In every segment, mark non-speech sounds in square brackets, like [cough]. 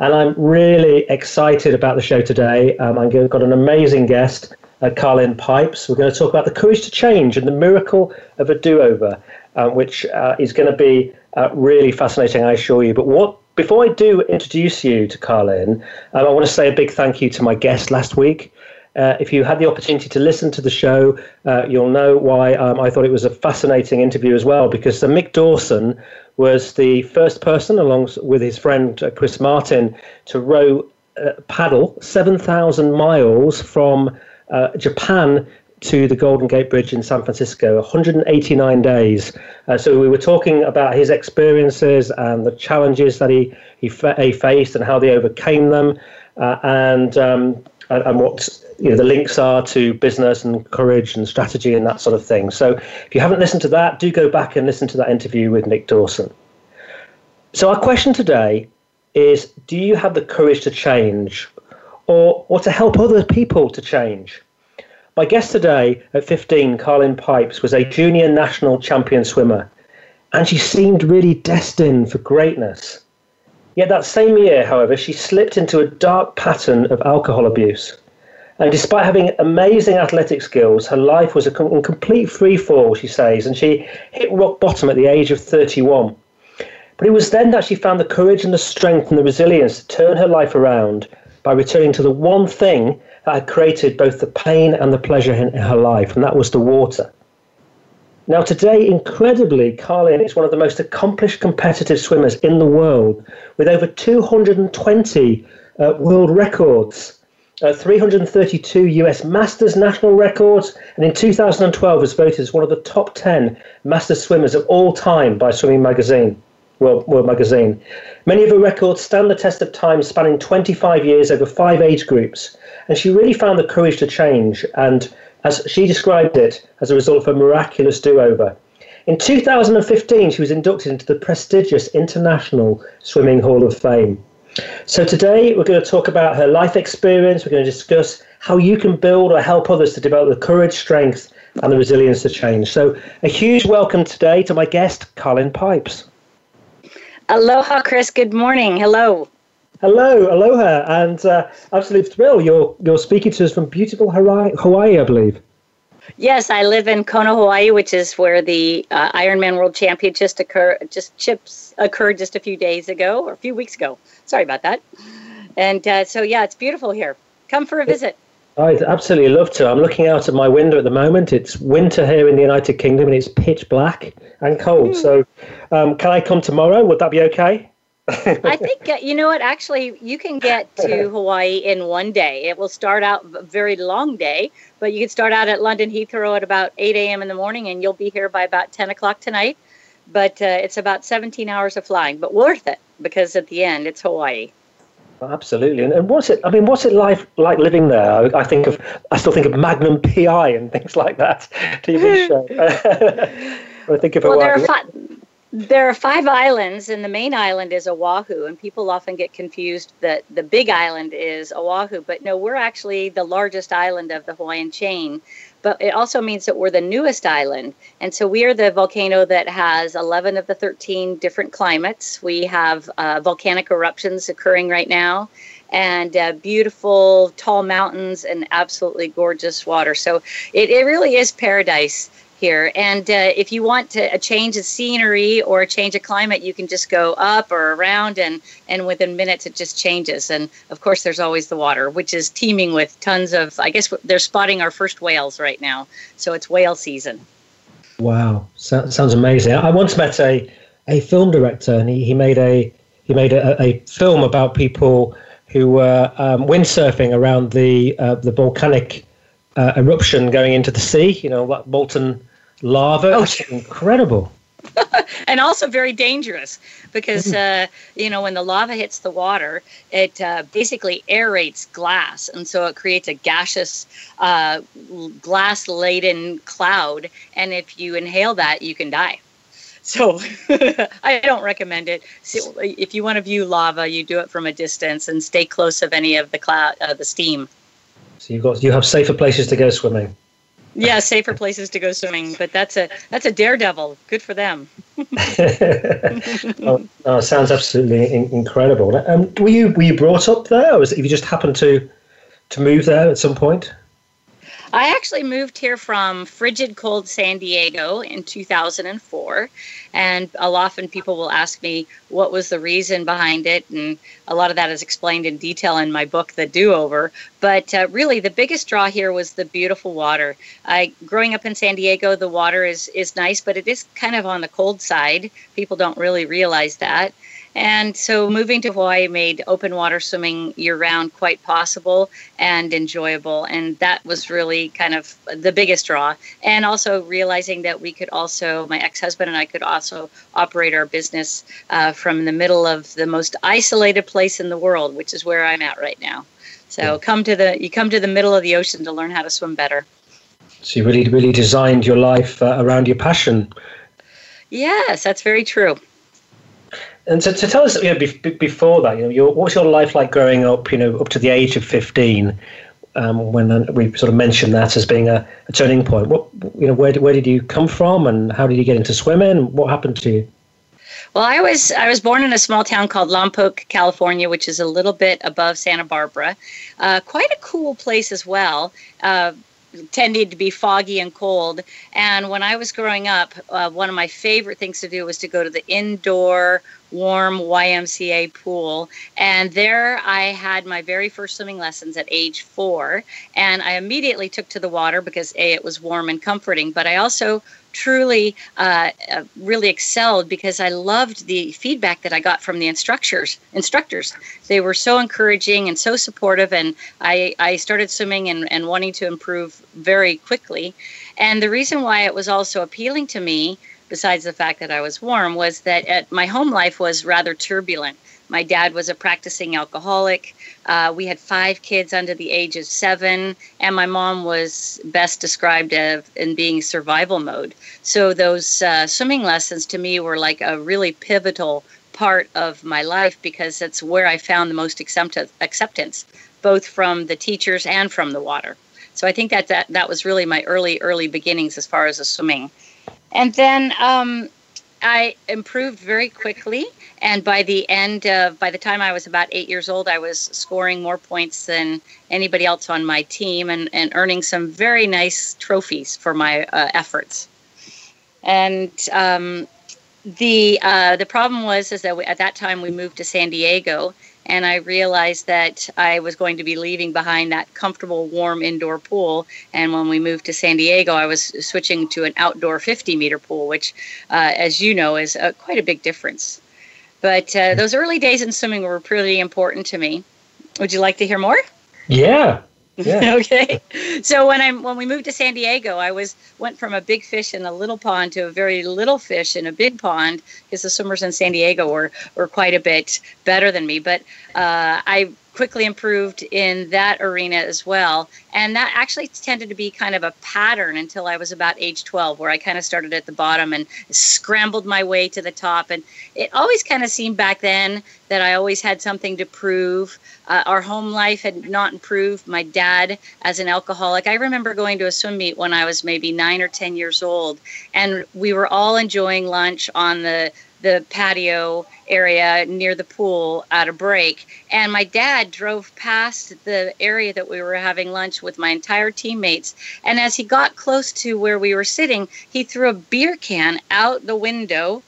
And I'm really excited about the show today. Um, I've got an amazing guest, uh, Karlyn Pipes. We're going to talk about the courage to change and the miracle of a do over, uh, which uh, is going to be uh, really fascinating, I assure you. But what before I do introduce you to Karlyn, um, I want to say a big thank you to my guest last week. Uh, if you had the opportunity to listen to the show, uh, you'll know why um, I thought it was a fascinating interview as well, because uh, Mick Dawson was the first person, along with his friend uh, Chris Martin, to row uh, paddle 7,000 miles from uh, Japan to the Golden Gate Bridge in San Francisco, 189 days. Uh, so we were talking about his experiences and the challenges that he he, fa- he faced and how they overcame them, uh, and um, and what you know the links are to business and courage and strategy and that sort of thing. So if you haven't listened to that, do go back and listen to that interview with Mick Dawson. So our question today is: Do you have the courage to change, or or to help other people to change? My guest today at 15, Karlyn Pipes, was a junior national champion swimmer, and she seemed really destined for greatness. Yet that same year, however, she slipped into a dark pattern of alcohol abuse. And despite having amazing athletic skills, her life was a com- complete free fall, she says, and she hit rock bottom at the age of 31. But it was then that she found the courage and the strength and the resilience to turn her life around by returning to the one thing that had created both the pain and the pleasure in her life, and that was the water. Now, today, incredibly, Karlyn is one of the most accomplished competitive swimmers in the world, with over 220 uh, world records, uh, 332 US Masters national records, and in 2012 was voted as one of the top 10 Masters swimmers of all time by Swimming Magazine. World, World Magazine. Many of her records stand the test of time, spanning 25 years over five age groups, and she really found the courage to change, and as she described it, as a result of a miraculous do over. In 2015, she was inducted into the prestigious International Swimming Hall of Fame. So today, we're going to talk about her life experience. We're going to discuss how you can build or help others to develop the courage, strength, and the resilience to change. So, a huge welcome today to my guest, Karlyn Pipes. Aloha, Chris. Good morning. Hello. Hello, aloha, and uh, absolute thrill. You're you're speaking to us from beautiful Hawaii, Hawaii, I believe. Yes, I live in Kona, Hawaii, which is where the uh, Ironman World Championship just occur just chips occurred just a few days ago or a few weeks ago. Sorry about that. And uh, so yeah, it's beautiful here. Come for a visit. I'd absolutely love to. I'm looking out of my window at the moment. It's winter here in the United Kingdom, and it's pitch black and cold. Mm. So, um, can I come tomorrow? Would that be okay? I think uh, you know what. Actually, you can get to [laughs] Hawaii in one day. It will start out a very long day, but you can start out at London Heathrow at about 8 a.m. in the morning, and you'll be here by about 10 o'clock tonight. But uh, it's about 17 hours of flying, but worth it because at the end, it's Hawaii. Absolutely, and, and what's it? I mean, what's it like like living there? I, I, think of, I still think of Magnum PI and things like that [laughs] TV show. [laughs] I think of well, there are, fi- there are five islands, and the main island is Oahu, and people often get confused that the big island is Oahu, but no, we're actually the largest island of the Hawaiian chain but it also means that we're the newest island. And so we are the volcano that has 11 of the 13 different climates. We have uh, volcanic eruptions occurring right now and uh, beautiful tall mountains and absolutely gorgeous water. So it, it really is paradise here. And uh, if you want to, a change of scenery or a change of climate, you can just go up or around, and and within minutes it just changes. And of course, there's always the water, which is teeming with tons of. I guess they're spotting our first whales right now, so it's whale season. Wow, so, sounds amazing. I once met a a film director, and he, he made a he made a, a film about people who were um, windsurfing around the uh, the volcanic uh, eruption going into the sea. You know, molten lava. Oh, incredible. [laughs] and also very dangerous because mm-hmm. uh, you know when the lava hits the water, it uh, basically aerates glass, and so it creates a gaseous, uh, glass-laden cloud. And if you inhale that, you can die. So [laughs] I don't recommend it. So If you want to view lava, you do it from a distance and stay close of any of the cloud, uh, the steam. So you've got you have safer places to go swimming yeah, safer places to go swimming, but that's a that's a daredevil. Good for them. [laughs] oh, oh, sounds absolutely in- incredible. Um, were you were you brought up there, or was it, you just happened to to move there at some point? I actually moved here from frigid cold San Diego in 2004. And a lot often people will ask me what was the reason behind it. And a lot of that is explained in detail in my book, The Do Over. But uh, really, the biggest draw here was the beautiful water. I, growing up in San Diego, the water is, is nice, but it is kind of on the cold side. People don't really realize that. And so moving to Hawaii made open water swimming year round quite possible and enjoyable. And that was really kind of the biggest draw. And also realizing that we could also, my ex husband and I could also operate our business uh, from the middle of the most isolated place in the world, which is where I'm at right now. So come to the you come to the middle of the ocean to learn how to swim better. So you really really designed your life uh, around your passion. Yes, that's very true. And so, to tell us, you know, be, before that, you know, your, what was your life like growing up? You know, up to the age of fifteen, um, when we sort of mentioned that as being a, a, turning point. What, you know, where where did you come from, and how did you get into swimming? What happened to you? Well, I was I was born in a small town called Lompoc, California, which is a little bit above Santa Barbara. Uh, quite a cool place as well. Uh, tended to be foggy and cold. And when I was growing up, uh, one of my favorite things to do was to go to the indoor warm YMCA pool. And there I had my very first swimming lessons at age four. And I immediately took to the water because A, it was warm and comforting, but I also truly uh, really excelled because I loved the feedback that I got from the instructors. Instructors, they were so encouraging and so supportive, and I, I started swimming and, and wanting to improve very quickly. And the reason why it was also appealing to me besides the fact that I was warm, was that at, my home life was rather turbulent. My dad was a practicing alcoholic. Uh, we had five kids under the age of seven, and my mom was best described as in being survival mode. So those uh, swimming lessons to me were like a really pivotal part of my life because that's where I found the most acceptance, both from the teachers and from the water. So I think that that, that was really my early early beginnings as far as the swimming. And then um, I improved very quickly. And by the end of, by the time I was about eight years old, I was scoring more points than anybody else on my team and, and earning some very nice trophies for my uh, efforts. And um, the uh, the problem was is that we, at that time we moved to San Diego, and I realized that I was going to be leaving behind that comfortable, warm indoor pool. And when we moved to San Diego, I was switching to an outdoor 50 meter pool, which, uh, as you know, is a, quite a big difference. But uh, those early days in swimming were pretty important to me. Would you like to hear more? Yeah, yeah. [laughs] okay. So when I when we moved to San Diego, I was went from a big fish in a little pond to a very little fish in a big pond because the swimmers in San Diego were were quite a bit better than me. But uh, I quickly improved in that arena as well. And that actually tended to be kind of a pattern until I was about age 12, where I kind of started at the bottom and scrambled my way to the top. And it always kind of seemed back then that I always had something to prove. Uh, our home life had not improved. My dad, as an alcoholic, I remember going to a swim meet when I was maybe nine or 10 years old, and we were all enjoying lunch on the the patio area near the pool at a break. And my dad drove past the area that we were having lunch with my entire teammates. And as he got close to where we were sitting, he threw a beer can out the window,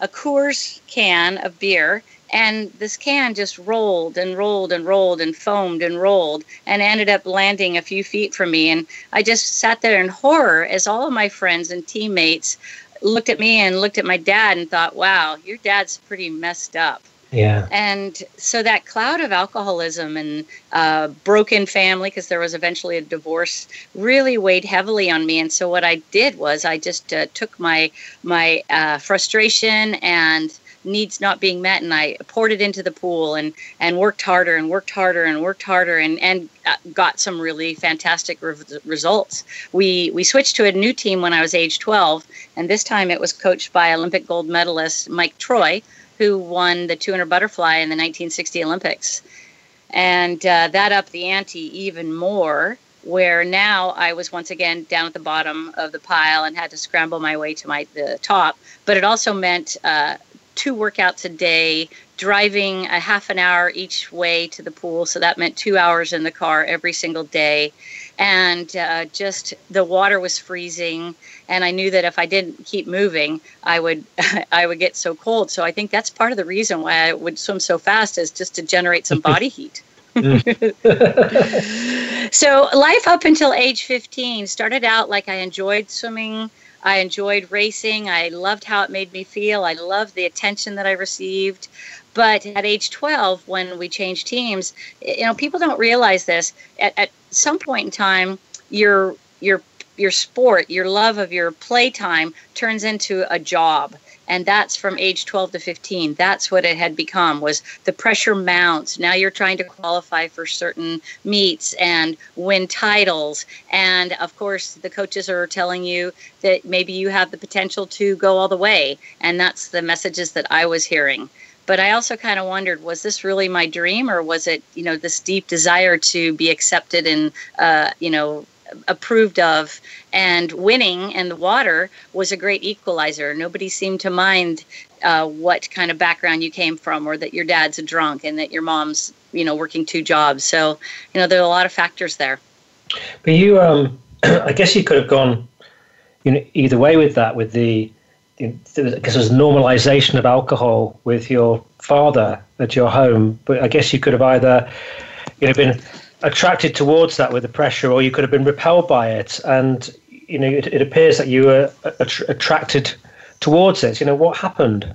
a Coors can of beer. And this can just rolled and rolled and rolled and foamed and rolled and ended up landing a few feet from me. And I just sat there in horror as all of my friends and teammates looked at me and looked at my dad and thought, wow, your dad's pretty messed up. Yeah. And so that cloud of alcoholism and uh, broken family, because there was eventually a divorce, really weighed heavily on me. And so what I did was I just uh, took my my uh, frustration and needs not being met and I poured it into the pool and and worked harder and worked harder and worked harder and and uh, got some really fantastic re- results. We we switched to a new team when I was age 12 and this time it was coached by Olympic gold medalist Mike Troy who won the 200 butterfly in the 1960 Olympics. And uh, that upped the ante even more, where now I was once again down at the bottom of the pile and had to scramble my way to my the top. But it also meant uh, two workouts a day, driving a half an hour each way to the pool. So that meant two hours in the car every single day. And uh, just the water was freezing. And I knew that if I didn't keep moving, I would [laughs] I would get so cold. So I think that's part of the reason why I would swim so fast is just to generate some [laughs] body heat. [laughs] so life up until age 15 started out like I enjoyed swimming I enjoyed racing. I loved how it made me feel. I loved the attention that I received. But at age 12, when we changed teams, you know, people don't realize this. At, at some point in time, your your your sport, your love of your playtime turns into a job and that's from age 12 to 15 that's what it had become was the pressure mounts. Now you're trying to qualify for certain meets and win titles. And of course the coaches are telling you that maybe you have the potential to go all the way. And that's the messages that i was hearing. But i also kind of wondered was this really my dream or was it you know this deep desire to be accepted and uh, you know approved of and winning and the water was a great equalizer. Nobody seemed to mind uh, what kind of background you came from or that your dad's a drunk and that your mom's you know working two jobs. So you know there are a lot of factors there. But you um [clears throat] i guess you could have gone you know either way with that with the because there's normalization of alcohol with your father at your home. But i guess you could have either you know been attracted towards that with the pressure, or you could have been repelled by it. And you know, it, it appears that you were attracted towards it. You know, what happened?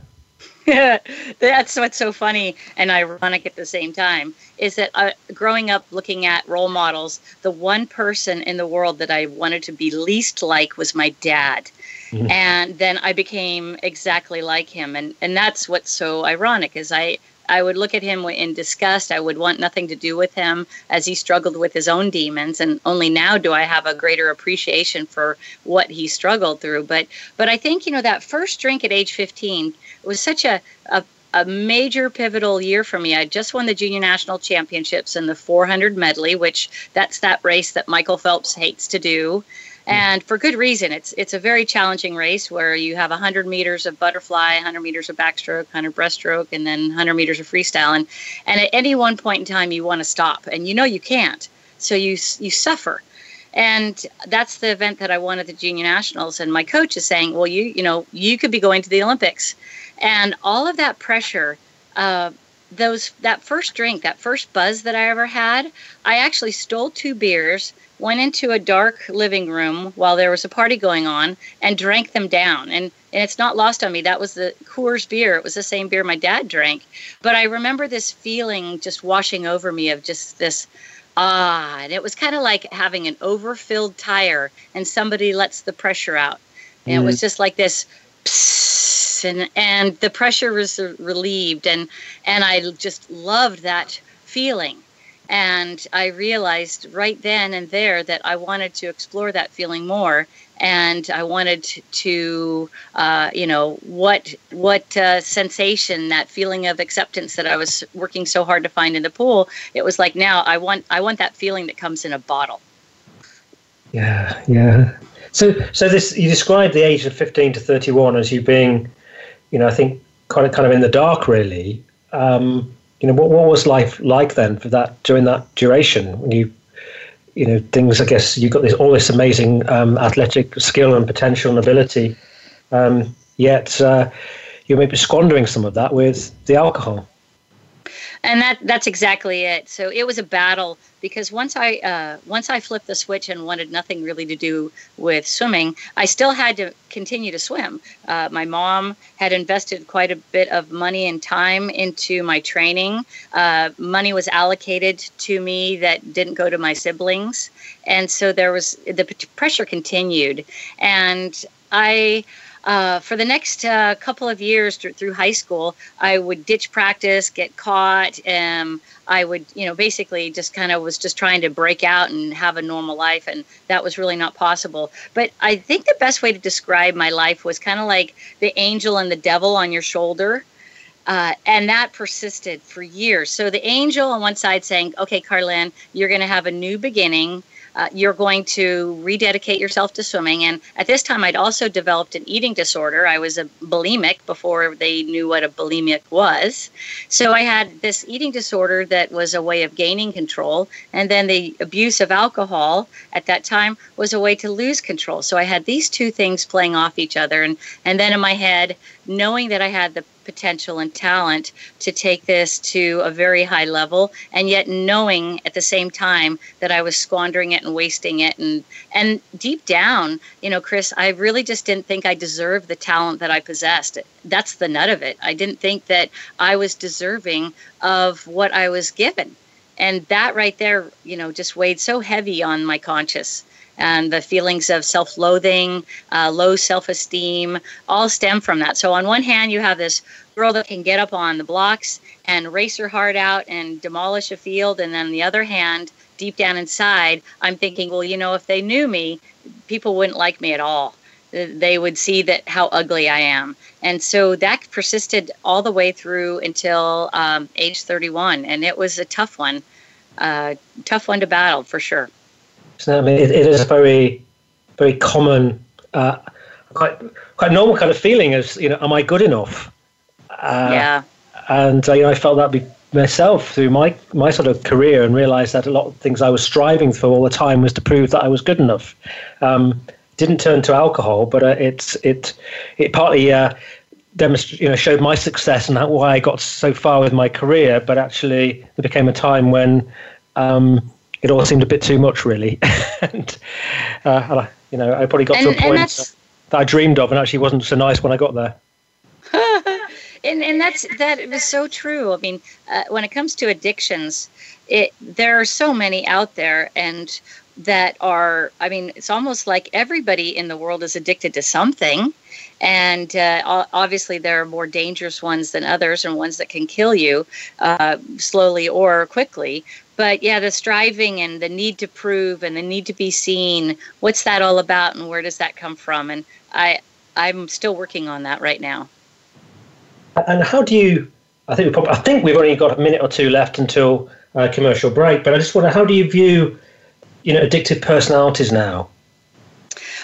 Yeah, [laughs] that's what's so funny and ironic at the same time is that uh, growing up looking at role models, the one person in the world that I wanted to be least like was my dad. Mm-hmm. And then I became exactly like him. And, and that's what's so ironic is I, I would look at him in disgust. I would want nothing to do with him as he struggled with his own demons. And only now do I have a greater appreciation for what he struggled through. But but I think you know that first drink at age 15 was such a, a a major pivotal year for me. I just won the junior national championships in the 400 medley, which that's that race that Michael Phelps hates to do and for good reason. It's it's a very challenging race where you have 100 meters of butterfly, 100 meters of backstroke, 100 breaststroke, and then 100 meters of freestyle. And and at any one point in time, you want to stop, and you know you can't, so you you suffer. And that's the event that I won at the junior nationals. And my coach is saying, well, you you know you could be going to the Olympics, and all of that pressure. Uh, those that first drink, that first buzz that I ever had, I actually stole two beers went into a dark living room while there was a party going on and drank them down. And, and it's not lost on me. That was the Coors beer. It was the same beer my dad drank. But I remember this feeling just washing over me of just this ah. And it was kind of like having an overfilled tire and somebody lets the pressure out. And mm. it was mm. just like this and and the pressure was relieved and and I just loved that feeling and I realized right then and there that I wanted to explore that feeling more. And I wanted to, uh, you know, what what uh, sensation, that feeling of acceptance that I was working so hard to find in the pool. It was like now I want I want that feeling that comes in a bottle. Yeah, yeah. So, so this you described the age of fifteen to thirty-one as you being, you know, I think kind of kind of in the dark, really. Um, you know, what, what was life like then for that during that duration when you, you know, things, I guess you got this, all this amazing um, athletic skill and potential and ability, um, yet uh, you may be squandering some of that with the alcohol. And that that's exactly it. So it was a battle because once I uh, once I flipped the switch and wanted nothing really to do with swimming, I still had to continue to swim. Uh, my mom had invested quite a bit of money and time into my training. Uh, money was allocated to me that didn't go to my siblings, and so there was the pressure continued, and I uh, for the next uh, couple of years th- through high school, I would ditch practice, get caught. Um, I would, you know, basically just kind of was just trying to break out and have a normal life, and that was really not possible. But I think the best way to describe my life was kind of like the angel and the devil on your shoulder. Uh, and that persisted for years. So the angel on one side saying, "Okay, Karlyn, you're going to have a new beginning uh, you're going to rededicate yourself to swimming. And at this time, I'd also developed an eating disorder. I was a bulimic before they knew what a bulimic was. So I had this eating disorder that was a way of gaining control. And then the abuse of alcohol at that time was a way to lose control. So I had these two things playing off each other. And, and then in my head, knowing that I had the potential and talent to take this to a very high level and yet knowing at the same time that I was squandering it and wasting it. And and deep down you know Chris I really just didn't think I deserved the talent that I possessed. That's the nut of it. I didn't think that I was deserving of what I was given. And that right there you know just weighed so heavy on my conscience and the feelings of self loathing, uh, low self esteem, all stem from that. So, on one hand, you have this girl that can get up on the blocks and race her heart out and demolish a field. And then the other hand, deep down inside, I'm thinking, well, you know, if they knew me, people wouldn't like me at all. They would see that how ugly I am. And so that persisted all the way through until um, age 31. And it was a tough one, uh, tough one to battle for sure. So I mean, it, it is a very, very common, uh, quite quite normal kind of feeling as you know, am I good enough? Uh, yeah. And uh, you know, I felt that be myself through my my sort of career, and realised that a lot of things I was striving for all the time was to prove that I was good enough. Um, didn't turn to alcohol, but uh, it it it partly. Uh, demonstrate, you know, showed my success and why I got so far with my career. But actually, there became a time when um, it all seemed a bit too much, really. [laughs] and, uh, and I, you know, I probably got and, to a point that I dreamed of, and actually wasn't so nice when I got there. [laughs] and and that's that is so true. I mean, uh, when it comes to addictions, it there are so many out there, and that are. I mean, it's almost like everybody in the world is addicted to something. And uh, obviously, there are more dangerous ones than others, and ones that can kill you uh, slowly or quickly but yeah, the striving and the need to prove and the need to be seen. What's that all about, and where does that come from? And I, I'm still working on that right now. And how do you? I think we probably, I think we've only got a minute or two left until uh, commercial break. But I just wonder, how do you view, you know, addictive personalities now?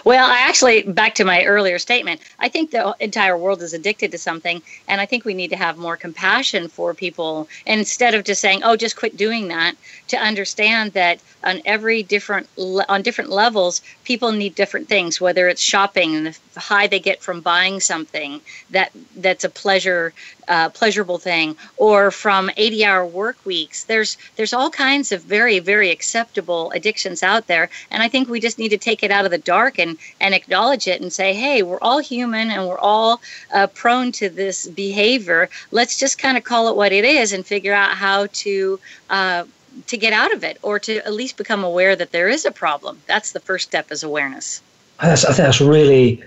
Well, I actually, back to my earlier statement, I think the entire world is addicted to something. And I think we need to have more compassion for people instead of just saying, oh, just quit doing that, to understand that on every different, on different levels, people need different things, whether it's shopping and the high they get from buying something that that's a pleasure uh, pleasurable thing or from 80 hour work weeks there's there's all kinds of very very acceptable addictions out there and i think we just need to take it out of the dark and and acknowledge it and say hey we're all human and we're all uh, prone to this behavior. Let's just kind of call it what it is and figure out how to uh, to get out of it or to at least become aware that there is a problem. That's the first step is awareness. I think that's really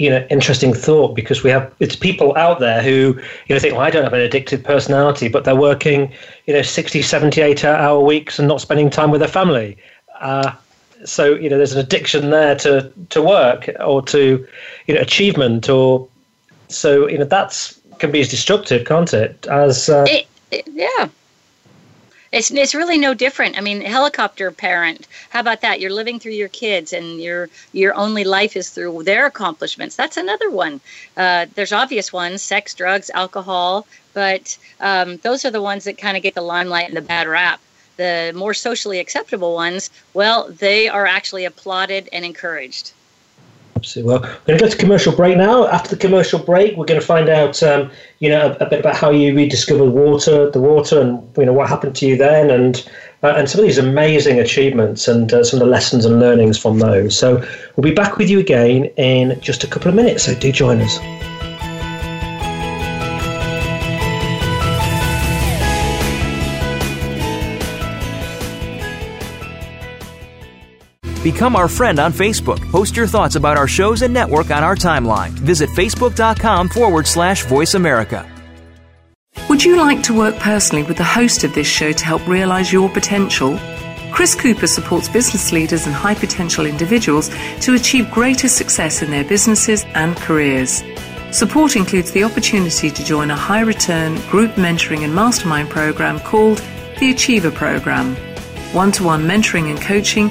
you know interesting thought because we have it's people out there who you know think well I don't have an addictive personality but they're working you know 60 78 hour weeks and not spending time with their family. Uh, so you know there's an addiction there to to work or to you know achievement or so you know that's can be as destructive can't it as uh, it, it, yeah it's it's really no different. I mean, helicopter parent. How about that? You're living through your kids, and your your only life is through their accomplishments. That's another one. Uh, there's obvious ones: sex, drugs, alcohol. But um, those are the ones that kind of get the limelight and the bad rap. The more socially acceptable ones, well, they are actually applauded and encouraged. Absolutely. Well, we're going to go to commercial break now. After the commercial break, we're going to find out, um, you know, a, a, bit about how you rediscovered water, the water, and you know what happened to you then, and uh, and some of these amazing achievements and uh, some of the lessons and learnings from those. So we'll be back with you again in just a couple of minutes. So do join us. Become our friend on Facebook. Post your thoughts about our shows and network on our timeline. Visit facebook.com forward slash voice America. Would you like to work personally with the host of this show to help realize your potential? Chris Cooper supports business leaders and high potential individuals to achieve greater success in their businesses and careers. Support includes the opportunity to join a high return group mentoring and mastermind program called the Achiever Program. One to one mentoring and coaching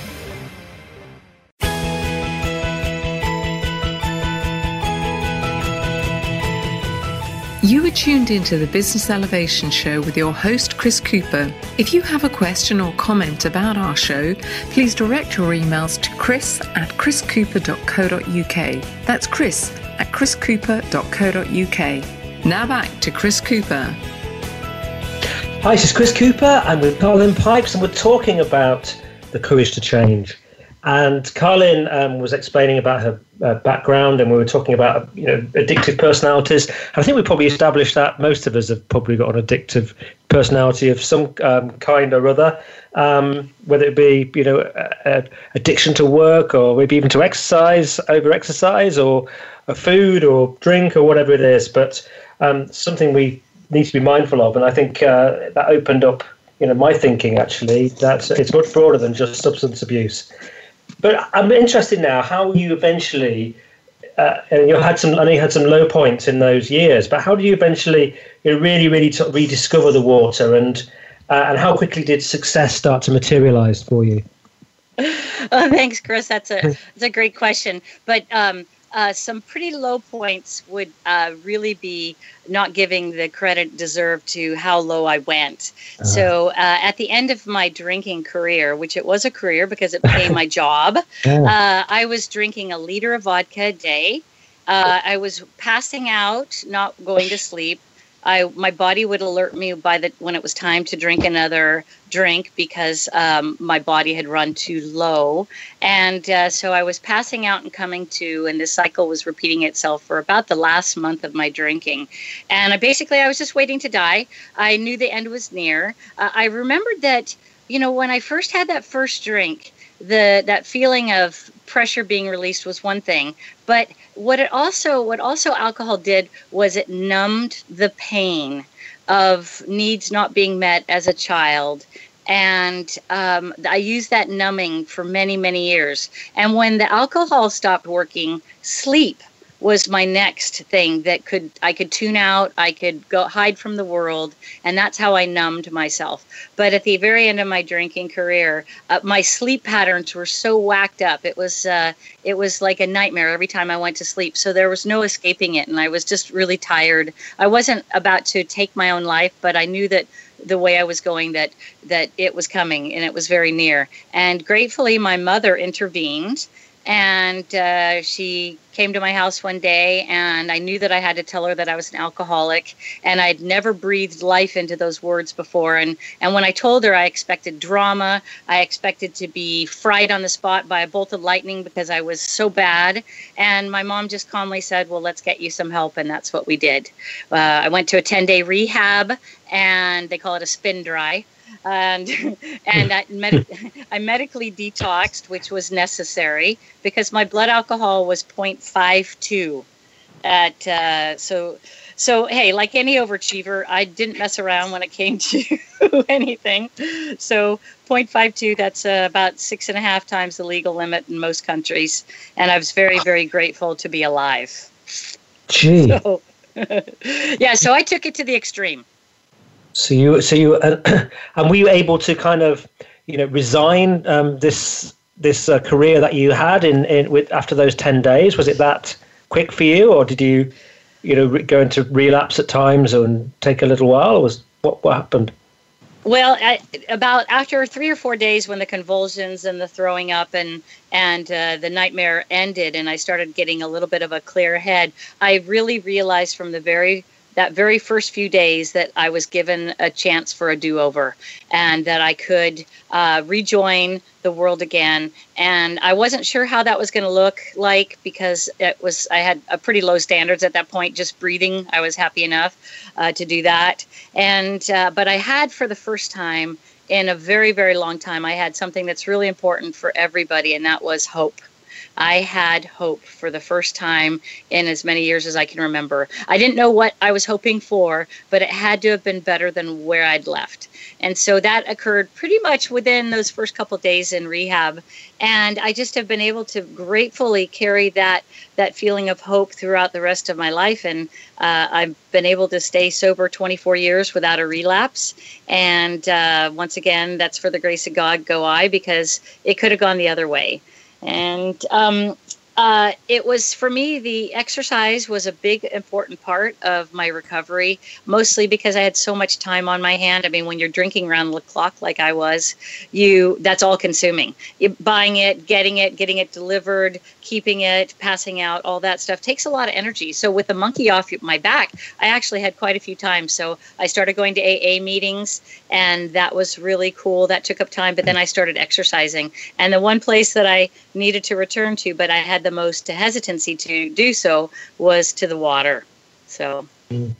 You are tuned into the Business Elevation Show with your host, Chris Cooper. If you have a question or comment about our show, please direct your emails to chris at chriscooper.co.uk. That's chris at chriscooper.co.uk. Now back to Chris Cooper. Hi, this is Chris Cooper. I'm with Karlyn Pipes, and we're talking about the courage to change. And Karlyn um, was explaining about her uh, background, and we were talking about you know addictive personalities. I think we probably established that most of us have probably got an addictive personality of some um, kind or other, um, whether it be you know a, a addiction to work or maybe even to exercise, over exercise, or food or drink or whatever it is. But um, something we need to be mindful of, and I think uh, that opened up you know my thinking actually that it's much broader than just substance abuse. But I'm interested now how you eventually, uh, and you had some, I know you had some low points in those years, but how do you eventually you know, really, really rediscover the water, and uh, and how quickly did success start to materialize for you? [laughs] Oh, thanks, Chris. That's a that's a great question. But um, uh, some pretty low points would uh, really be not giving the credit deserved to how low I went. Uh-huh. So uh, at the end of my drinking career, which it was a career because it became my [laughs] job, uh, I was drinking a liter of vodka a day. Uh, I was passing out, not going to sleep. I my body would alert me by the when it was time to drink another drink because um, my body had run too low, and uh, so I was passing out and coming to, and this cycle was repeating itself for about the last month of my drinking, and I basically I was just waiting to die. I knew the end was near. Uh, I remembered that you know when I first had that first drink, the that feeling of pressure being released was one thing, but what it also what also alcohol did was it numbed the pain of needs not being met as a child and um, I used that numbing for many, many years. And when the alcohol stopped working, sleep was my next thing that could I could tune out, I could go hide from the world, and that's how I numbed myself. But at the very end of my drinking career, uh, my sleep patterns were so whacked up. It was uh, it was like a nightmare every time I went to sleep. So there was no escaping it, and I was just really tired. I wasn't about to take my own life, but I knew that the way I was going that that it was coming and it was very near. And gratefully, my mother intervened and uh, she came to my house one day and i knew that i had to tell her that i was an alcoholic and i'd never breathed life into those words before. And and when i told her i expected drama. I expected to be fried on the spot by a bolt of lightning because i was so bad. And my mom just calmly said well let's get you some help. And that's what we did. Uh, i went to a 10 day rehab and they call it a spin dry and [laughs] and I, med- [laughs] I medically detoxed, which was necessary because my blood alcohol was 0.52 at uh, so so hey, like any overachiever, I didn't mess around when it came [laughs] to anything. So 0.52, that's uh, about six and a half times the legal limit in most countries, and I was very, very grateful to be alive. Gee. So, yeah, so I took it to the extreme. So you, so you, uh, [clears throat] and were you able to kind of, you know, resign um, this this uh, career that you had in, in with after those ten days? Was it that quick for you, or did you, you know, re- go into relapse at times and take a little while? Or was what what happened? Well, I, about after three or four days, when the convulsions and the throwing up and and uh, the nightmare ended, and I started getting a little bit of a clear head, I really realized from the very that very first few days that I was given a chance for a do over and that I could uh, rejoin the world again. And I wasn't sure how that was going to look like because it was I had a pretty low standards at that point. Just breathing, I was happy enough uh, to do that. And uh, but I had for the first time in a very very long time, I had something that's really important for everybody, and that was hope. I had hope for the first time in as many years as I can remember. I didn't know what I was hoping for, but it had to have been better than where I'd left. And so that occurred pretty much within those first couple days in rehab. And I just have been able to gratefully carry that that feeling of hope throughout the rest of my life. And uh, I've been able to stay sober 24 years without a relapse. And uh, once again, that's for the grace of God, go I, because it could have gone the other way. And um, uh, it was for me the exercise was a big important part of my recovery mostly because i had so much time on my hand. I mean when you're drinking around the clock like i was you that's all consuming. Buying it getting it getting it delivered keeping it passing out all that stuff takes a lot of energy. So with the monkey off my back i actually had quite a few times. So i started going to aa meetings and that was really cool. That took up time but then i started exercising. And the one place that i needed to return to but i had had the most hesitancy to do so was to the water. So. And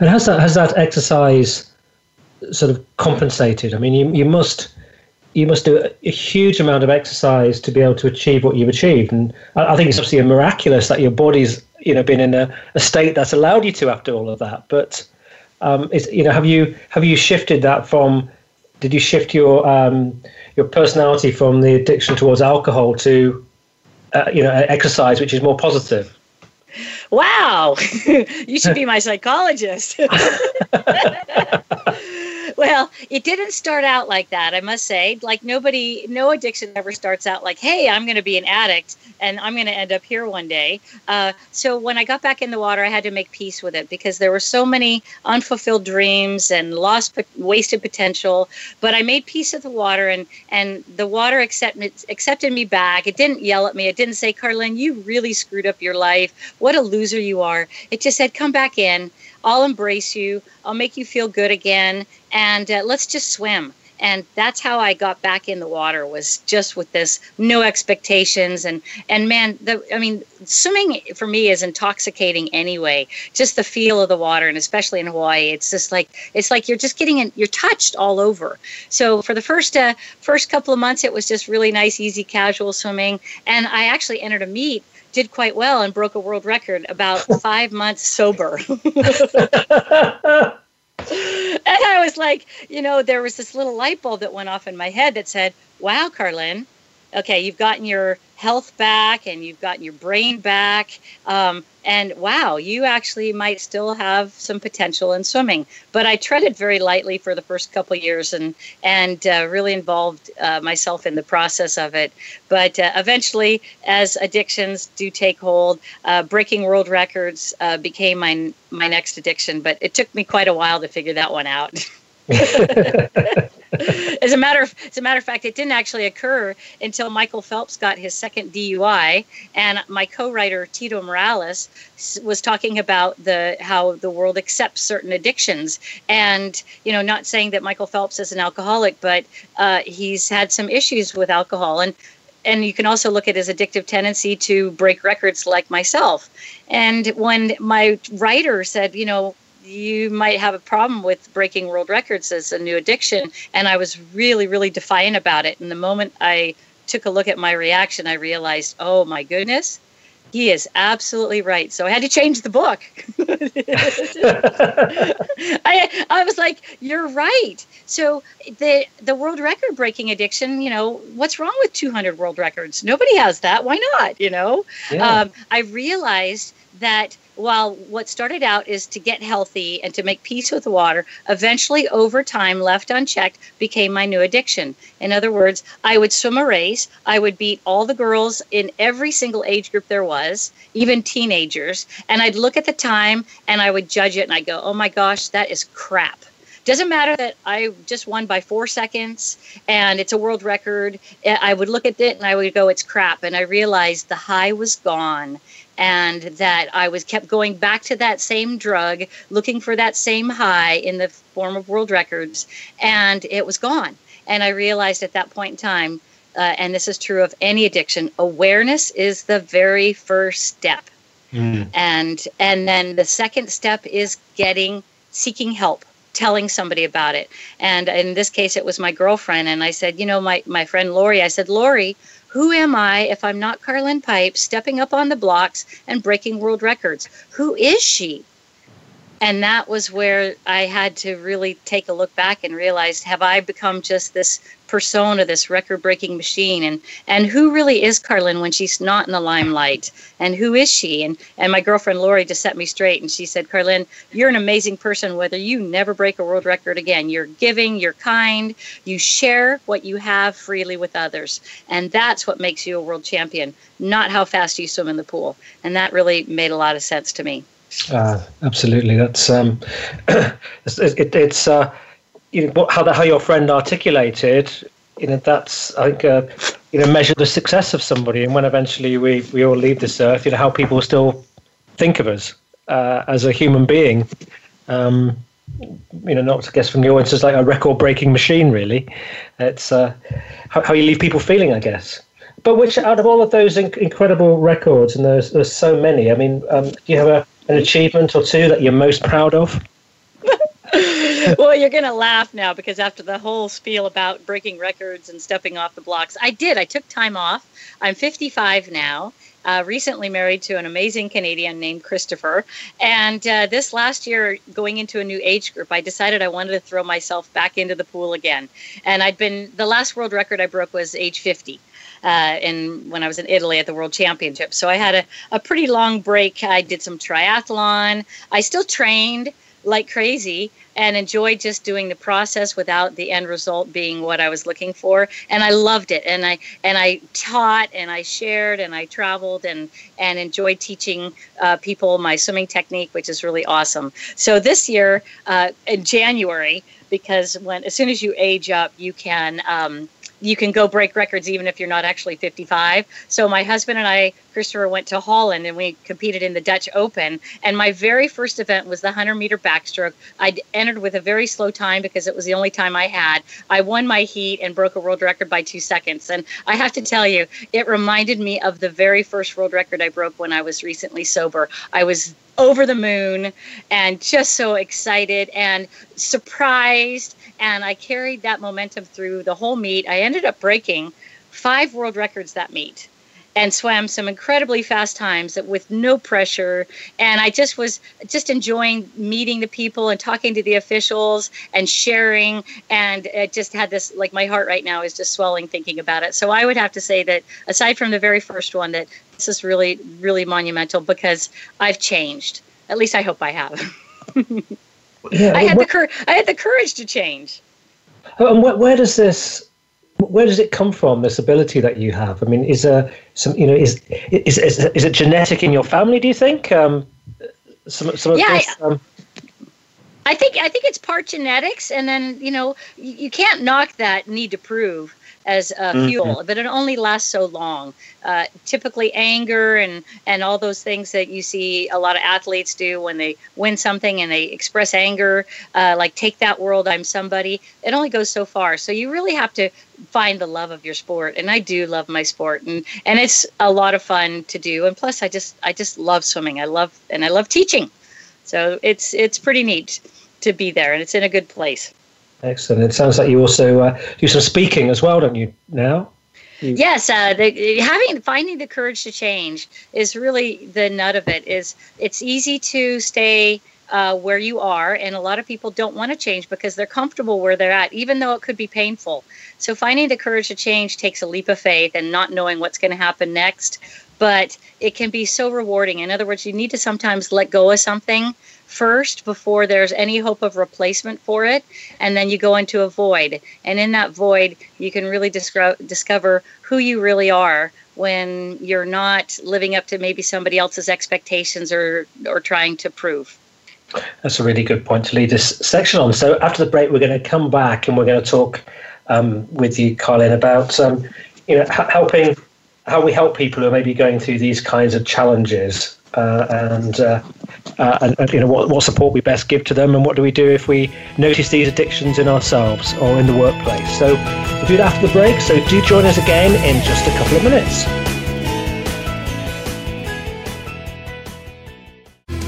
has that has that exercise sort of compensated? I mean, you you must you must do a, huge amount of exercise to be able to achieve what you've achieved, and I, I think it's obviously miraculous that your body's you know been in a, a state that's allowed you to after all of that. But um, is you know have you have you shifted that from? Did you shift your um, your personality from the addiction towards alcohol to uh, you know, exercise which is more positive. Wow, [laughs] you should be my psychologist. [laughs] [laughs] well, it didn't start out like that, I must say. Like nobody, no addiction ever starts out like, "Hey, I'm going to be an addict and I'm going to end up here one day." Uh, so when I got back in the water, I had to make peace with it because there were so many unfulfilled dreams and lost, wasted potential. But I made peace with the water, and and the water accepted accepted me back. It didn't yell at me. It didn't say, "Karlyn, you really screwed up your life. What a loser you are." It just said, "Come back in." I'll embrace you. I'll make you feel good again. And uh, let's just swim. And that's how I got back in the water was just with this no expectations and and man the I mean swimming for me is intoxicating anyway just the feel of the water and especially in Hawaii it's just like it's like you're just getting in you're touched all over so for the first uh, first couple of months it was just really nice easy casual swimming and I actually entered a meet did quite well and broke a world record about [laughs] five months sober. [laughs] and I was like, you know, there was this little light bulb that went off in my head that said, wow, Karlyn, okay, you've gotten your health back and you've gotten your brain back. Um, and wow, you actually might still have some potential in swimming. But I treaded very lightly for the first couple years and and uh, really involved uh, myself in the process of it. But uh, eventually, as addictions do take hold, uh, breaking world records uh, became my my next addiction. But it took me quite a while to figure that one out. [laughs] [laughs] as a matter of as a matter of fact, it didn't actually occur until Michael Phelps got his second DUI, and my co-writer Tito Morales was talking about the how the world accepts certain addictions, and you know, not saying that Michael Phelps is an alcoholic, but uh, he's had some issues with alcohol, and and you can also look at his addictive tendency to break records like myself. And when my writer said, you know, you might have a problem with breaking world records as a new addiction. And I was really, really defiant about it. And the moment I took a look at my reaction, I realized, oh my goodness, He is absolutely right. So I had to change the book. [laughs] I I was like, you're right. So the the world record breaking addiction, you know, what's wrong with 200 world records? Nobody has that. Why not? You know, yeah. um, I realized that while what started out is to get healthy and to make peace with water, eventually over time, left unchecked, became my new addiction. In other words, I would swim a race, I would beat all the girls in every single age group there was, even teenagers, and I'd look at the time and I would judge it and I'd go, oh my gosh, that is crap. Doesn't matter that I just won by four seconds and it's a world record. I would look at it and I would go, it's crap. And I realized the high was gone and that I was kept going back to that same drug, looking for that same high in the form of world records, and it was gone. And I realized at that point in time, uh, and this is true of any addiction, awareness is the very first step. Mm. And and then the second step is getting seeking help telling somebody about it. And in this case, it was my girlfriend. And I said, you know, my, my friend Lori, I said, Lori, who am I if I'm not Karlyn Pipes stepping up on the blocks and breaking world records? Who is she? And that was where I had to really take a look back and realize have I become just this persona, this record breaking machine? And and who really is Karlyn when she's not in the limelight? And who is she? And and my girlfriend Lori just set me straight and she said, Karlyn, you're an amazing person, whether you never break a world record again. You're giving, you're kind, you share what you have freely with others. And that's what makes you a world champion, not how fast you swim in the pool. And that really made a lot of sense to me. Uh, absolutely. That's um, [coughs] it's, it, it's uh, you know how the, how your friend articulated. You know that's I think uh, you know measure the success of somebody, and when eventually we we all leave this earth, you know how people still think of us uh, as a human being. Um, you know, not I guess from the audience as like a record-breaking machine. Really, it's uh, how, how you leave people feeling, I guess. But which out of all of those inc- incredible records, and there's there's so many. I mean, um, do you have a an achievement or two that you're most proud of? [laughs] well, you're going to laugh now because after the whole spiel about breaking records and stepping off the blocks, I did. I took time off. I'm 55 now. Uh, recently married to an amazing Canadian named Christopher. And uh, this last year, going into a new age group, I decided I wanted to throw myself back into the pool again. And I'd been, the last world record I broke was age 50 uh, in when I was in Italy at the World Championship. So I had a, a pretty long break. I did some triathlon. I still trained like crazy and enjoyed just doing the process without the end result being what I was looking for. And I loved it. And I and I taught and I shared and I traveled and and enjoyed teaching uh, people my swimming technique which is really awesome. So this year uh, in January because when as soon as you age up you can um, you can go break records even if you're not actually 55. So my husband and I, Christopher, went to Holland and we competed in the Dutch Open. And my very first event was the 100 meter backstroke. I entered with a very slow time because it was the only time I had. I won my heat and broke a world record by two seconds. And I have to tell you, it reminded me of the very first world record I broke when I was recently sober. I was over the moon and just so excited and surprised and I carried that momentum through the whole meet. I ended up breaking five world records that meet and swam some incredibly fast times with no pressure. And i just was just enjoying meeting the people and talking to the officials and sharing. And it just had this like my heart right now is just swelling thinking about it. So i would have to say that aside from the very first one that this is really really monumental because i've changed. At least i hope i have. [laughs] Yeah, I had what, the cur- I had the courage to change. Oh, and where, where does this where does it come from? This ability that you have. I mean, is there some you know is is is, is it genetic in your family? Do you think? Um, some some of yeah, this. Um, I think I think it's part genetics, and then you know you, you can't knock that need to prove as uh, fuel, mm-hmm. but it only lasts so long. Uh, typically, anger and and all those things that you see a lot of athletes do when they win something and they express anger, uh, like "Take that world, I'm somebody." It only goes so far. So you really have to find the love of your sport, and I do love my sport, and and it's a lot of fun to do. And plus, I just I just love swimming. I love and I love teaching. So it's it's pretty neat to be there, and it's in a good place. Excellent. It sounds like you also uh, do some speaking as well, don't you? Now. Yes, uh, the, having finding the courage to change is really the nut of it. Is it's easy to stay uh, where you are, and a lot of people don't want to change because they're comfortable where they're at, even though it could be painful. So finding the courage to change takes a leap of faith and not knowing what's going to happen next. But it can be so rewarding. In other words, you need to sometimes let go of something first before there's any hope of replacement for it and then you go into a void. And in that void you can really disco- discover who you really are when you're not living up to maybe somebody else's expectations or or trying to prove. That's a really good point to lead this section on. So after the break we're going to come back and we're going to talk um, with you Karlyn about um, you know h- helping how we help people who are maybe going through these kinds of challenges uh, and, uh, uh, and, and, you know what, what support we best give to them and what do we do if we notice these addictions in ourselves or in the workplace so we'll do that after the break so do join us again in just a couple of minutes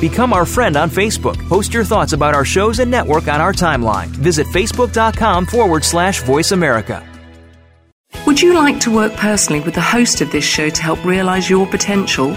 Become our friend on Facebook. Post your thoughts about our shows and network on our timeline. Visit facebook.com forward slash voice America. Would you like to work personally with the host of this show to help realize your potential?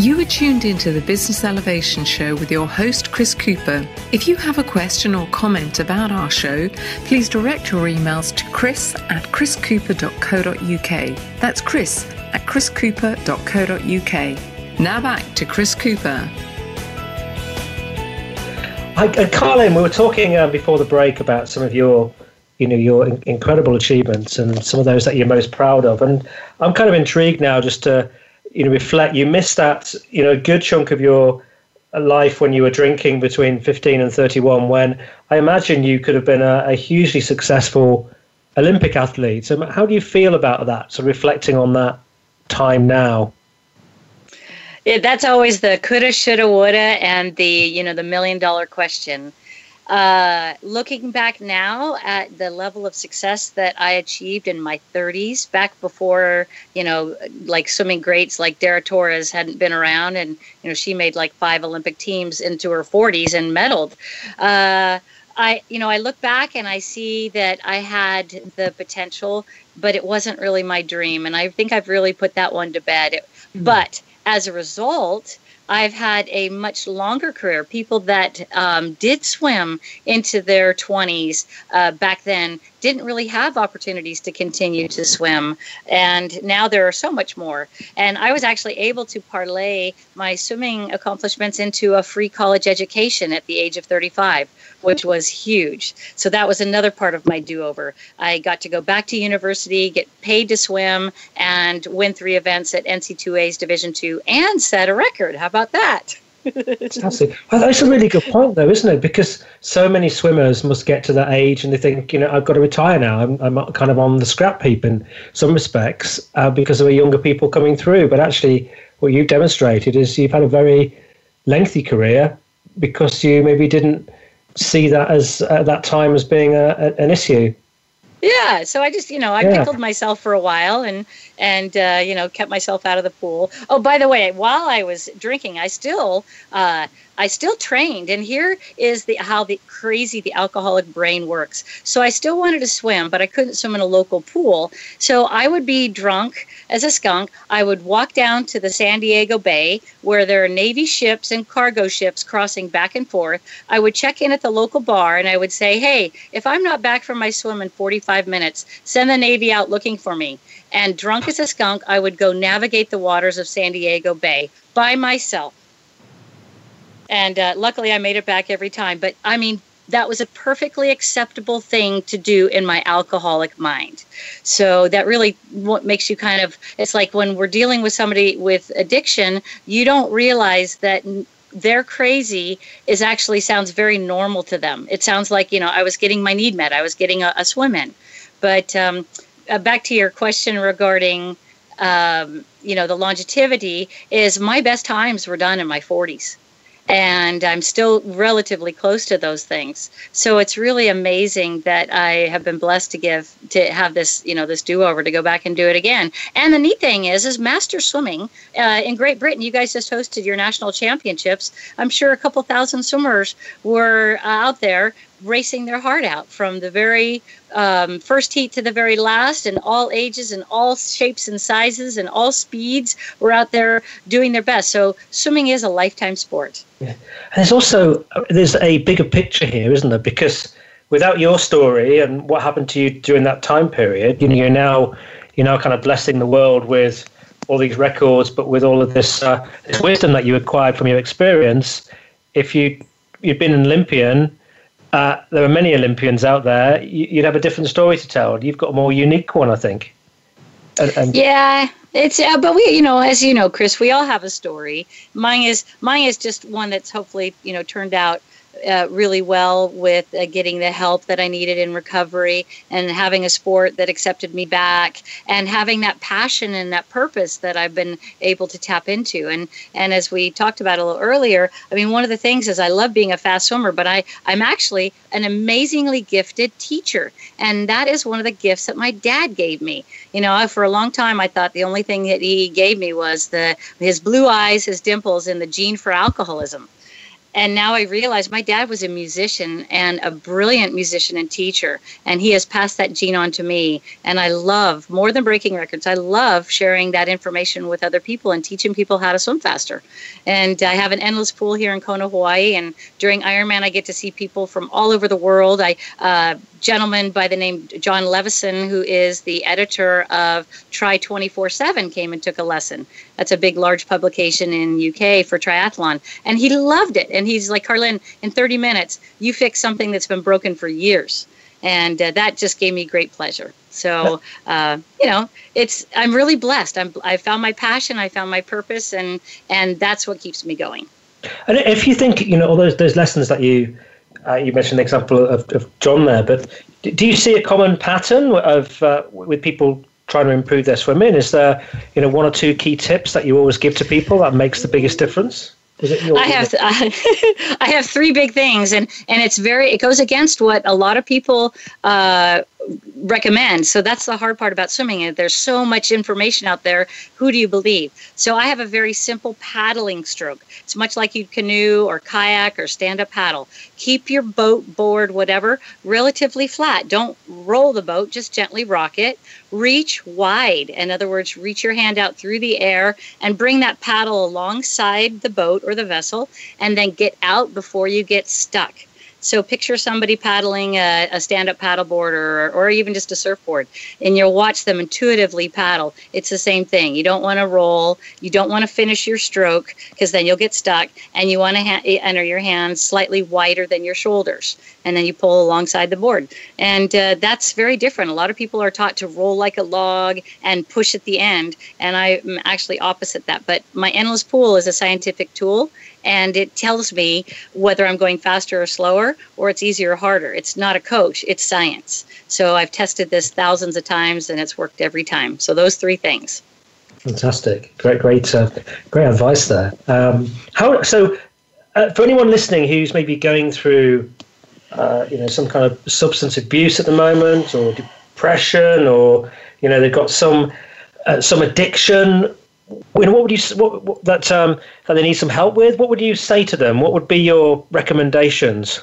You are tuned into the Business Elevation Show with your host, Chris Cooper. If you have a question or comment about our show, please direct your emails to chris at chriscooper.co.uk. That's chris at chriscooper.co.uk. Now back to Chris Cooper. Hi, uh, Karlyn, we were talking uh, before the break about some of your you know your in- incredible achievements and some of those that you're most proud of and i'm kind of intrigued now just to you know reflect you missed that you know a good chunk of your life when you were drinking between 15 and 31 when i imagine you could have been a, a hugely successful olympic athlete. So how do you feel about that so reflecting on that time now? Yeah, that's always the coulda shoulda woulda and the you know the million dollar question uh, looking back now at the level of success that I achieved in my 30s, back before you know, like swimming greats like Dara Torres hadn't been around, and you know she made like five Olympic teams into her 40s and medaled. Uh, I, you know, I look back and I see that I had the potential, but it wasn't really my dream, and I think I've really put that one to bed. Mm-hmm. But as a result, I've had a much longer career. People that um, did swim into their 20s uh, back then didn't really have opportunities to continue to swim. And now there are so much more. And I was actually able to parlay my swimming accomplishments into a free college education at the age of 35, which was huge. So that was another part of my do over. I got to go back to university, get paid to swim, and win three events at NCAA's Division two and set a record. How about that? Fantastic. Well, that's a really good point, though, isn't it? Because so many swimmers must get to that age and they think, you know, I've got to retire now. I'm, I'm kind of on the scrap heap in some respects uh, because there are younger people coming through. But actually, what you've demonstrated is you've had a very lengthy career because you maybe didn't see that as at that time as being a, a, an issue. Yeah, so I just, you know, I yeah. pickled myself for a while and and uh, you know kept myself out of the pool. Oh, by the way, while I was drinking, I still uh, I still trained, and here is the how the crazy the alcoholic brain works. So I still wanted to swim, but I couldn't swim in a local pool. So I would be drunk as a skunk. I would walk down to the San Diego Bay where there are Navy ships and cargo ships crossing back and forth. I would check in at the local bar and I would say, "Hey, if I'm not back from my swim in 45 45 minutes, send the Navy out looking for me. And drunk as a skunk, I would go navigate the waters of San Diego Bay by myself. And uh, luckily, I made it back every time. But I mean, that was a perfectly acceptable thing to do in my alcoholic mind. So that really what makes you kind of it's like when we're dealing with somebody with addiction, you don't realize that they're crazy is actually sounds very normal to them. It sounds like, you know, I was getting my need met, I was getting a, a swim in. But um, uh, back to your question regarding, um, you know, the longevity is my best times were done in my 40s and I'm still relatively close to those things. So it's really amazing that I have been blessed to give to have this, you know, this do over to go back and do it again. And the neat thing is, is master swimming uh, in Great Britain. You guys just hosted your national championships. I'm sure a couple thousand swimmers were uh, out there racing their heart out from the very um, first heat to the very last, and all ages and all shapes and sizes and all speeds were out there doing their best. So swimming is a lifetime sport. Yeah. And there's also there's a bigger picture here, isn't there? Because without your story and what happened to you during that time period, you know, you're now you're now kind of blessing the world with all these records, but with all of this uh, this wisdom that you acquired from your experience. If you you've been an Olympian uh, there are many Olympians out there. You'd have a different story to tell. You've got a more unique one, I think. And, and yeah, it's uh, but we, you know, as you know, Chris, we all have a story. Mine is mine is just one that's hopefully you know turned out uh, really well with uh, getting the help that I needed in recovery and having a sport that accepted me back and having that passion and that purpose that I've been able to tap into. And and as we talked about a little earlier, I mean, one of the things is I love being a fast swimmer, but I I'm actually an amazingly gifted teacher, and that is one of the gifts that my dad gave me. You know, for a long time I thought the only thing that he gave me was the his blue eyes, his dimples, and the gene for alcoholism and now I realize my dad was a musician and a brilliant musician and teacher, and he has passed that gene on to me. And I love more than breaking records. I love sharing that information with other people and teaching people how to swim faster. And I have an endless pool here in Kona, Hawaii, and during Ironman, I get to see people from all over the world. I uh, gentleman by the name John Levison, who is the editor of Tri 24 7, came and took a lesson. That's a big, large publication in UK for triathlon. And he loved it. And he's like, Karlyn, in 30 minutes, you fix something that's been broken for years. And uh, that just gave me great pleasure. So, uh, you know, it's I'm really blessed. I'm I found my passion, I found my purpose, and and that's what keeps me going. And if you think, you know, all those those lessons that you uh, you mentioned the example of, of John there, but do you see a common pattern of uh, with people trying to improve their swimming? Is there, you know, one or two key tips that you always give to people that makes the biggest difference? Your, I have [laughs] I have three big things, and and it's very it goes against what a lot of people uh, recommend. So that's the hard part about swimming. There's so much information out there. Who do you believe? So I have a very simple paddling stroke. It's much like you canoe or kayak or stand up paddle. Keep your boat, board, whatever, relatively flat. Don't roll the boat, just gently rock it. Reach wide. In other words, reach your hand out through the air and bring that paddle alongside the boat or the vessel and then get out before you get stuck. So picture somebody paddling a, a stand-up paddleboard or, or even just a surfboard, and you'll watch them intuitively paddle. It's the same thing. You don't want to roll. You don't want to finish your stroke because then you'll get stuck, and you want to ha- enter your hands slightly wider than your shoulders, and then you pull alongside the board. And uh, that's very different. A lot of people are taught to roll like a log and push at the end, and I'm actually opposite that. But my endless pool is a scientific tool and it tells me whether I'm going faster or slower or it's easier or harder. It's not a coach, it's science. So I've tested this thousands of times and it's worked every time. So those three things. Fantastic. Great, great, uh, great advice there. Um, how, so uh, for anyone listening who's maybe going through uh, you know, some kind of substance abuse at the moment or depression or, you know, they've got some, uh, some addiction what would you what, what, that um, that they need some help with? What would you say to them? What would be your recommendations?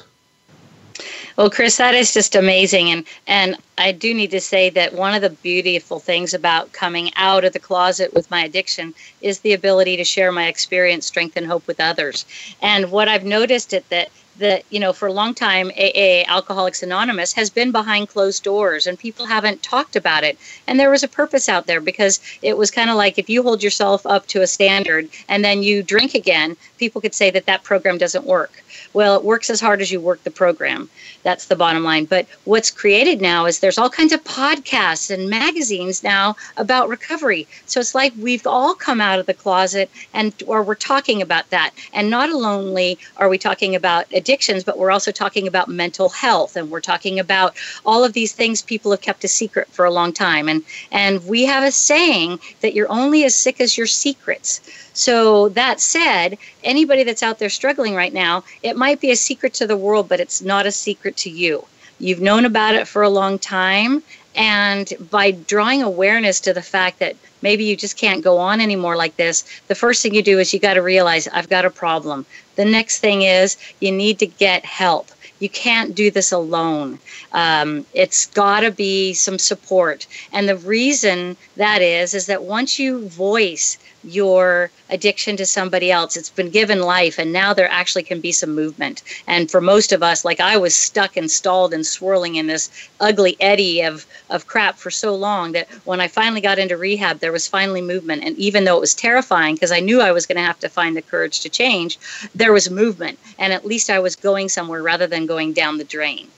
Well, Chris, that is just amazing, and and I do need to say that one of the beautiful things about coming out of the closet with my addiction is the ability to share my experience, strength, and hope with others. And what I've noticed is that that you know for a long time aa alcoholics anonymous has been behind closed doors and people haven't talked about it and there was a purpose out there because it was kind of like if you hold yourself up to a standard and then you drink again people could say that that program doesn't work well, it works as hard as you work the program. That's the bottom line. But what's created now is there's all kinds of podcasts and magazines now about recovery. So it's like we've all come out of the closet and or we're talking about that. And not only are we talking about addictions, but we're also talking about mental health and we're talking about all of these things people have kept a secret for a long time. And and we have a saying that you're only as sick as your secrets. So, that said, anybody that's out there struggling right now, it might be a secret to the world, but it's not a secret to you. You've known about it for a long time. And by drawing awareness to the fact that maybe you just can't go on anymore like this, the first thing you do is you got to realize I've got a problem. The next thing is you need to get help. You can't do this alone. Um, it's got to be some support. And the reason that is, is that once you voice your addiction to somebody else. It's been given life, and now there actually can be some movement. And for most of us, like I was stuck and stalled and swirling in this ugly eddy of, of crap for so long that when I finally got into rehab, there was finally movement. And even though it was terrifying, because I knew I was going to have to find the courage to change, there was movement. And at least I was going somewhere rather than going down the drain.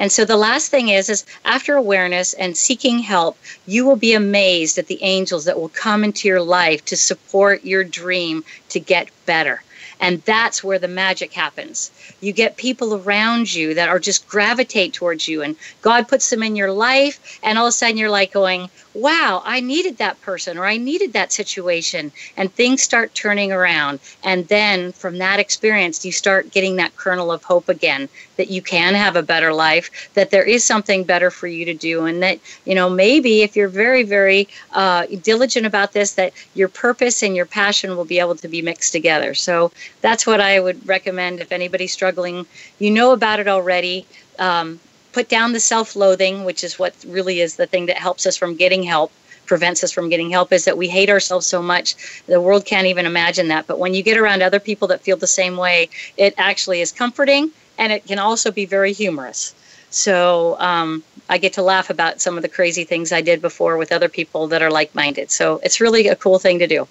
And so the last thing is is after awareness and seeking help, you will be amazed at the angels that will come into your life to support your dream to get better. And that's where the magic happens. You get people around you that are just gravitate towards you, and God puts them in your life, and all of a sudden you're like going, wow, I needed that person or I needed that situation. And things start turning around. And then from that experience, you start getting that kernel of hope again that you can have a better life, that there is something better for you to do. And that, you know, maybe if you're very, very uh, diligent about this, that your purpose and your passion will be able to be mixed together. So that's what I would recommend if anybody's struggling. You know about it already. Um, put down the self-loathing, which is what really is the thing that helps us from getting help prevents us from getting help is that we hate ourselves so much. The world can't even imagine that. But when you get around other people that feel the same way it actually is comforting and it can also be very humorous. So um, i get to laugh about some of the crazy things i did before with other people that are like-minded. So it's really a cool thing to do.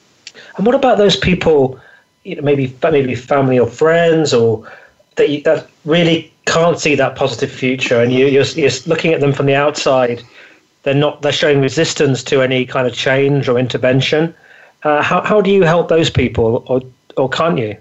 And what about those people you know maybe maybe family or friends or that you, that really can't see that positive future, and you, you're, you're looking at them from the outside. They're not. They're showing resistance to any kind of change or intervention. Uh, how how do you help those people, or or can't you?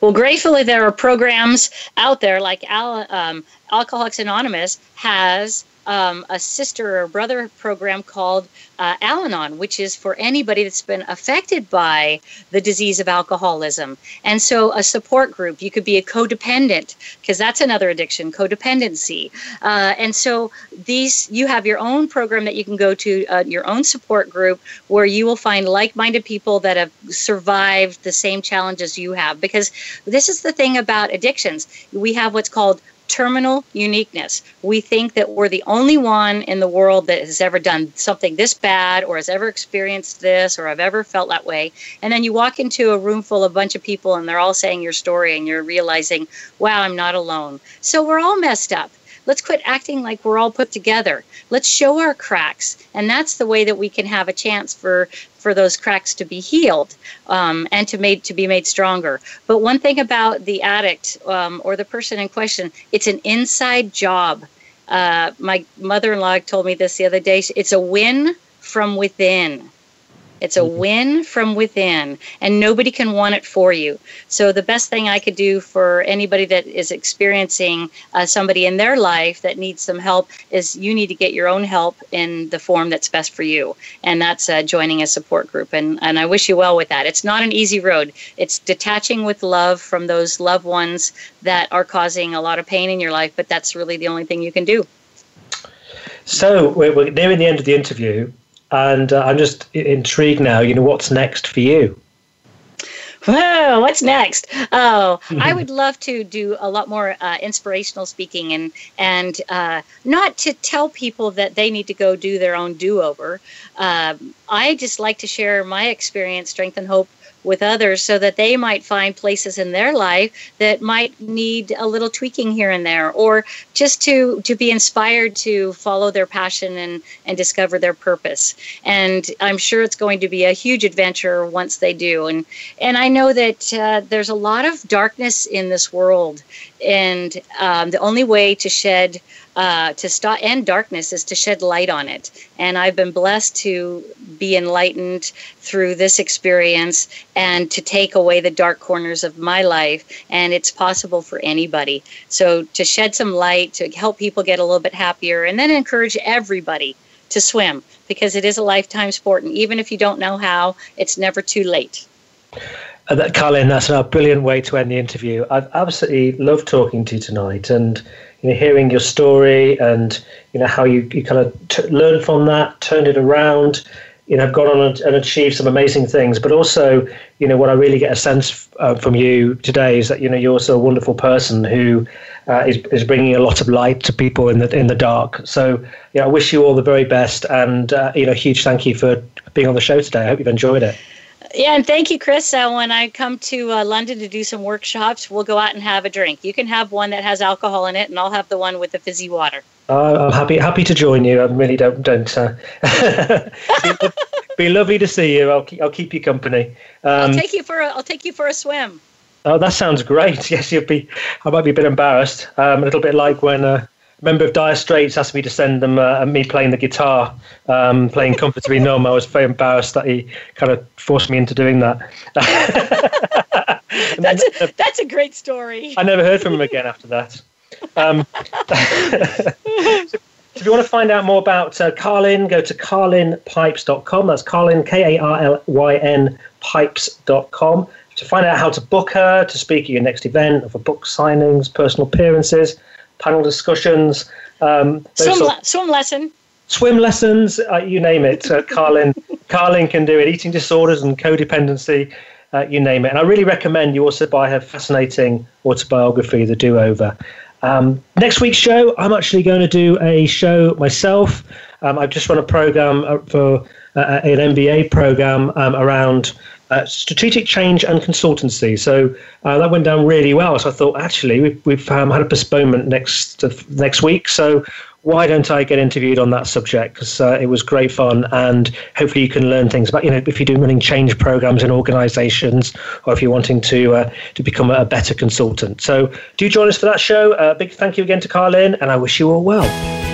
Well, gratefully, there are programs out there like Al, um, Alcoholics Anonymous has um, a sister or brother program called uh, Al Anon, which is for anybody that's been affected by the disease of alcoholism. And so, a support group, you could be a codependent, because that's another addiction, codependency. Uh, and so, these you have your own program that you can go to, uh, your own support group, where you will find like minded people that have survived the same challenges you have. Because this is the thing about addictions we have what's called terminal uniqueness. We think that we're the only one in the world that has ever done something this bad or has ever experienced this or have ever felt that way. And then you walk into a room full of a bunch of people and they're all saying your story and you're realizing, wow, I'm not alone. So we're all messed up. Let's quit acting like we're all put together. Let's show our cracks. And that's the way that we can have a chance for for those cracks to be healed um, and to made to be made stronger. But one thing about the addict um, or the person in question, it's an inside job. Uh, my mother-in-law told me this the other day. It's a win from within. It's a mm-hmm. win from within, and nobody can want it for you. So, the best thing I could do for anybody that is experiencing uh, somebody in their life that needs some help is you need to get your own help in the form that's best for you. And that's uh, joining a support group. And, and I wish you well with that. It's not an easy road, it's detaching with love from those loved ones that are causing a lot of pain in your life, but that's really the only thing you can do. So, we're, we're nearing the end of the interview and uh, I'm just intrigued now. You know, what's next for you? Well, what's next? Oh, [laughs] I would love to do a lot more uh, inspirational speaking and and uh, not to tell people that they need to go do their own do over. Uh, I just like to share my experience, strength, and hope with others so that they might find places in their life that might need a little tweaking here and there or just to to be inspired to follow their passion and and discover their purpose. And i'm sure it's going to be a huge adventure once they do. And and i know that uh, there's a lot of darkness in this world. And um, the only way to shed uh, to stop and darkness is to shed light on it. And I've been blessed to be enlightened through this experience and to take away the dark corners of my life. And it's possible for anybody. So to shed some light, to help people get a little bit happier, and then encourage everybody to swim because it is a lifetime sport. And even if you don't know how, it's never too late. Uh, that, Karlyn, that's a brilliant way to end the interview. I've absolutely loved talking to you tonight, and you know, hearing your story and you know how you, you kind of t- learned from that, turned it around, you know, have gone on and, and, achieved some amazing things. But also, you know, what I really get a sense uh, from you today is that you know you're also a wonderful person who uh, is is bringing a lot of light to people in the in the dark. So, yeah, I wish you all the very best, and uh, you know, huge thank you for being on the show today. I hope you've enjoyed it. Yeah, and thank you, Chris. Uh, when I come to uh, London to do some workshops, we'll go out and have a drink. You can have one that has alcohol in it, and I'll have the one with the fizzy water. Uh, I'm happy happy to join you. I really don't don't. Uh, be, [laughs] be, lovely to see you. I'll keep, I'll keep you company. Um, I'll take you for a, I'll take you for a swim. Oh, that sounds great. [laughs] Yes, you'll be. I might be a bit embarrassed. Um, a little bit like when uh, member of Dire Straits asked me to send them uh, me playing the guitar, um, playing Comfortably Numb. I was very embarrassed that he kind of forced me into doing that. [laughs] that's, a, [laughs] that's a great story. I never heard from him again after that. Um, [laughs] so if you want to find out more about uh, Karlyn, go to karlynpipes.com. That's Carlin, K A R L Y N, pipes.com. To find out how to book her, to speak at your next event, or for book signings, personal appearances, panel discussions. Um, swim, le- swim lesson. Swim lessons, uh, you name it. Uh, Karlyn, [laughs] Karlyn can do it. Eating disorders and codependency, uh, you name it. And I really recommend you also buy her fascinating autobiography, The Do Over. Um, next week's show, I'm actually going to do a show myself. Um, I've just run a program uh, for uh, an MBA program um, around uh, strategic change and consultancy. So uh, that went down really well. So I thought, actually, we've, we've um, had a postponement next next week. So why don't I get interviewed on that subject? Because uh, it was great fun, and hopefully you can learn things about you know if you're doing running change programs in organisations, or if you're wanting to uh, to become a better consultant. So do join us for that show. Uh, big thank you again to Karlyn, and I wish you all well.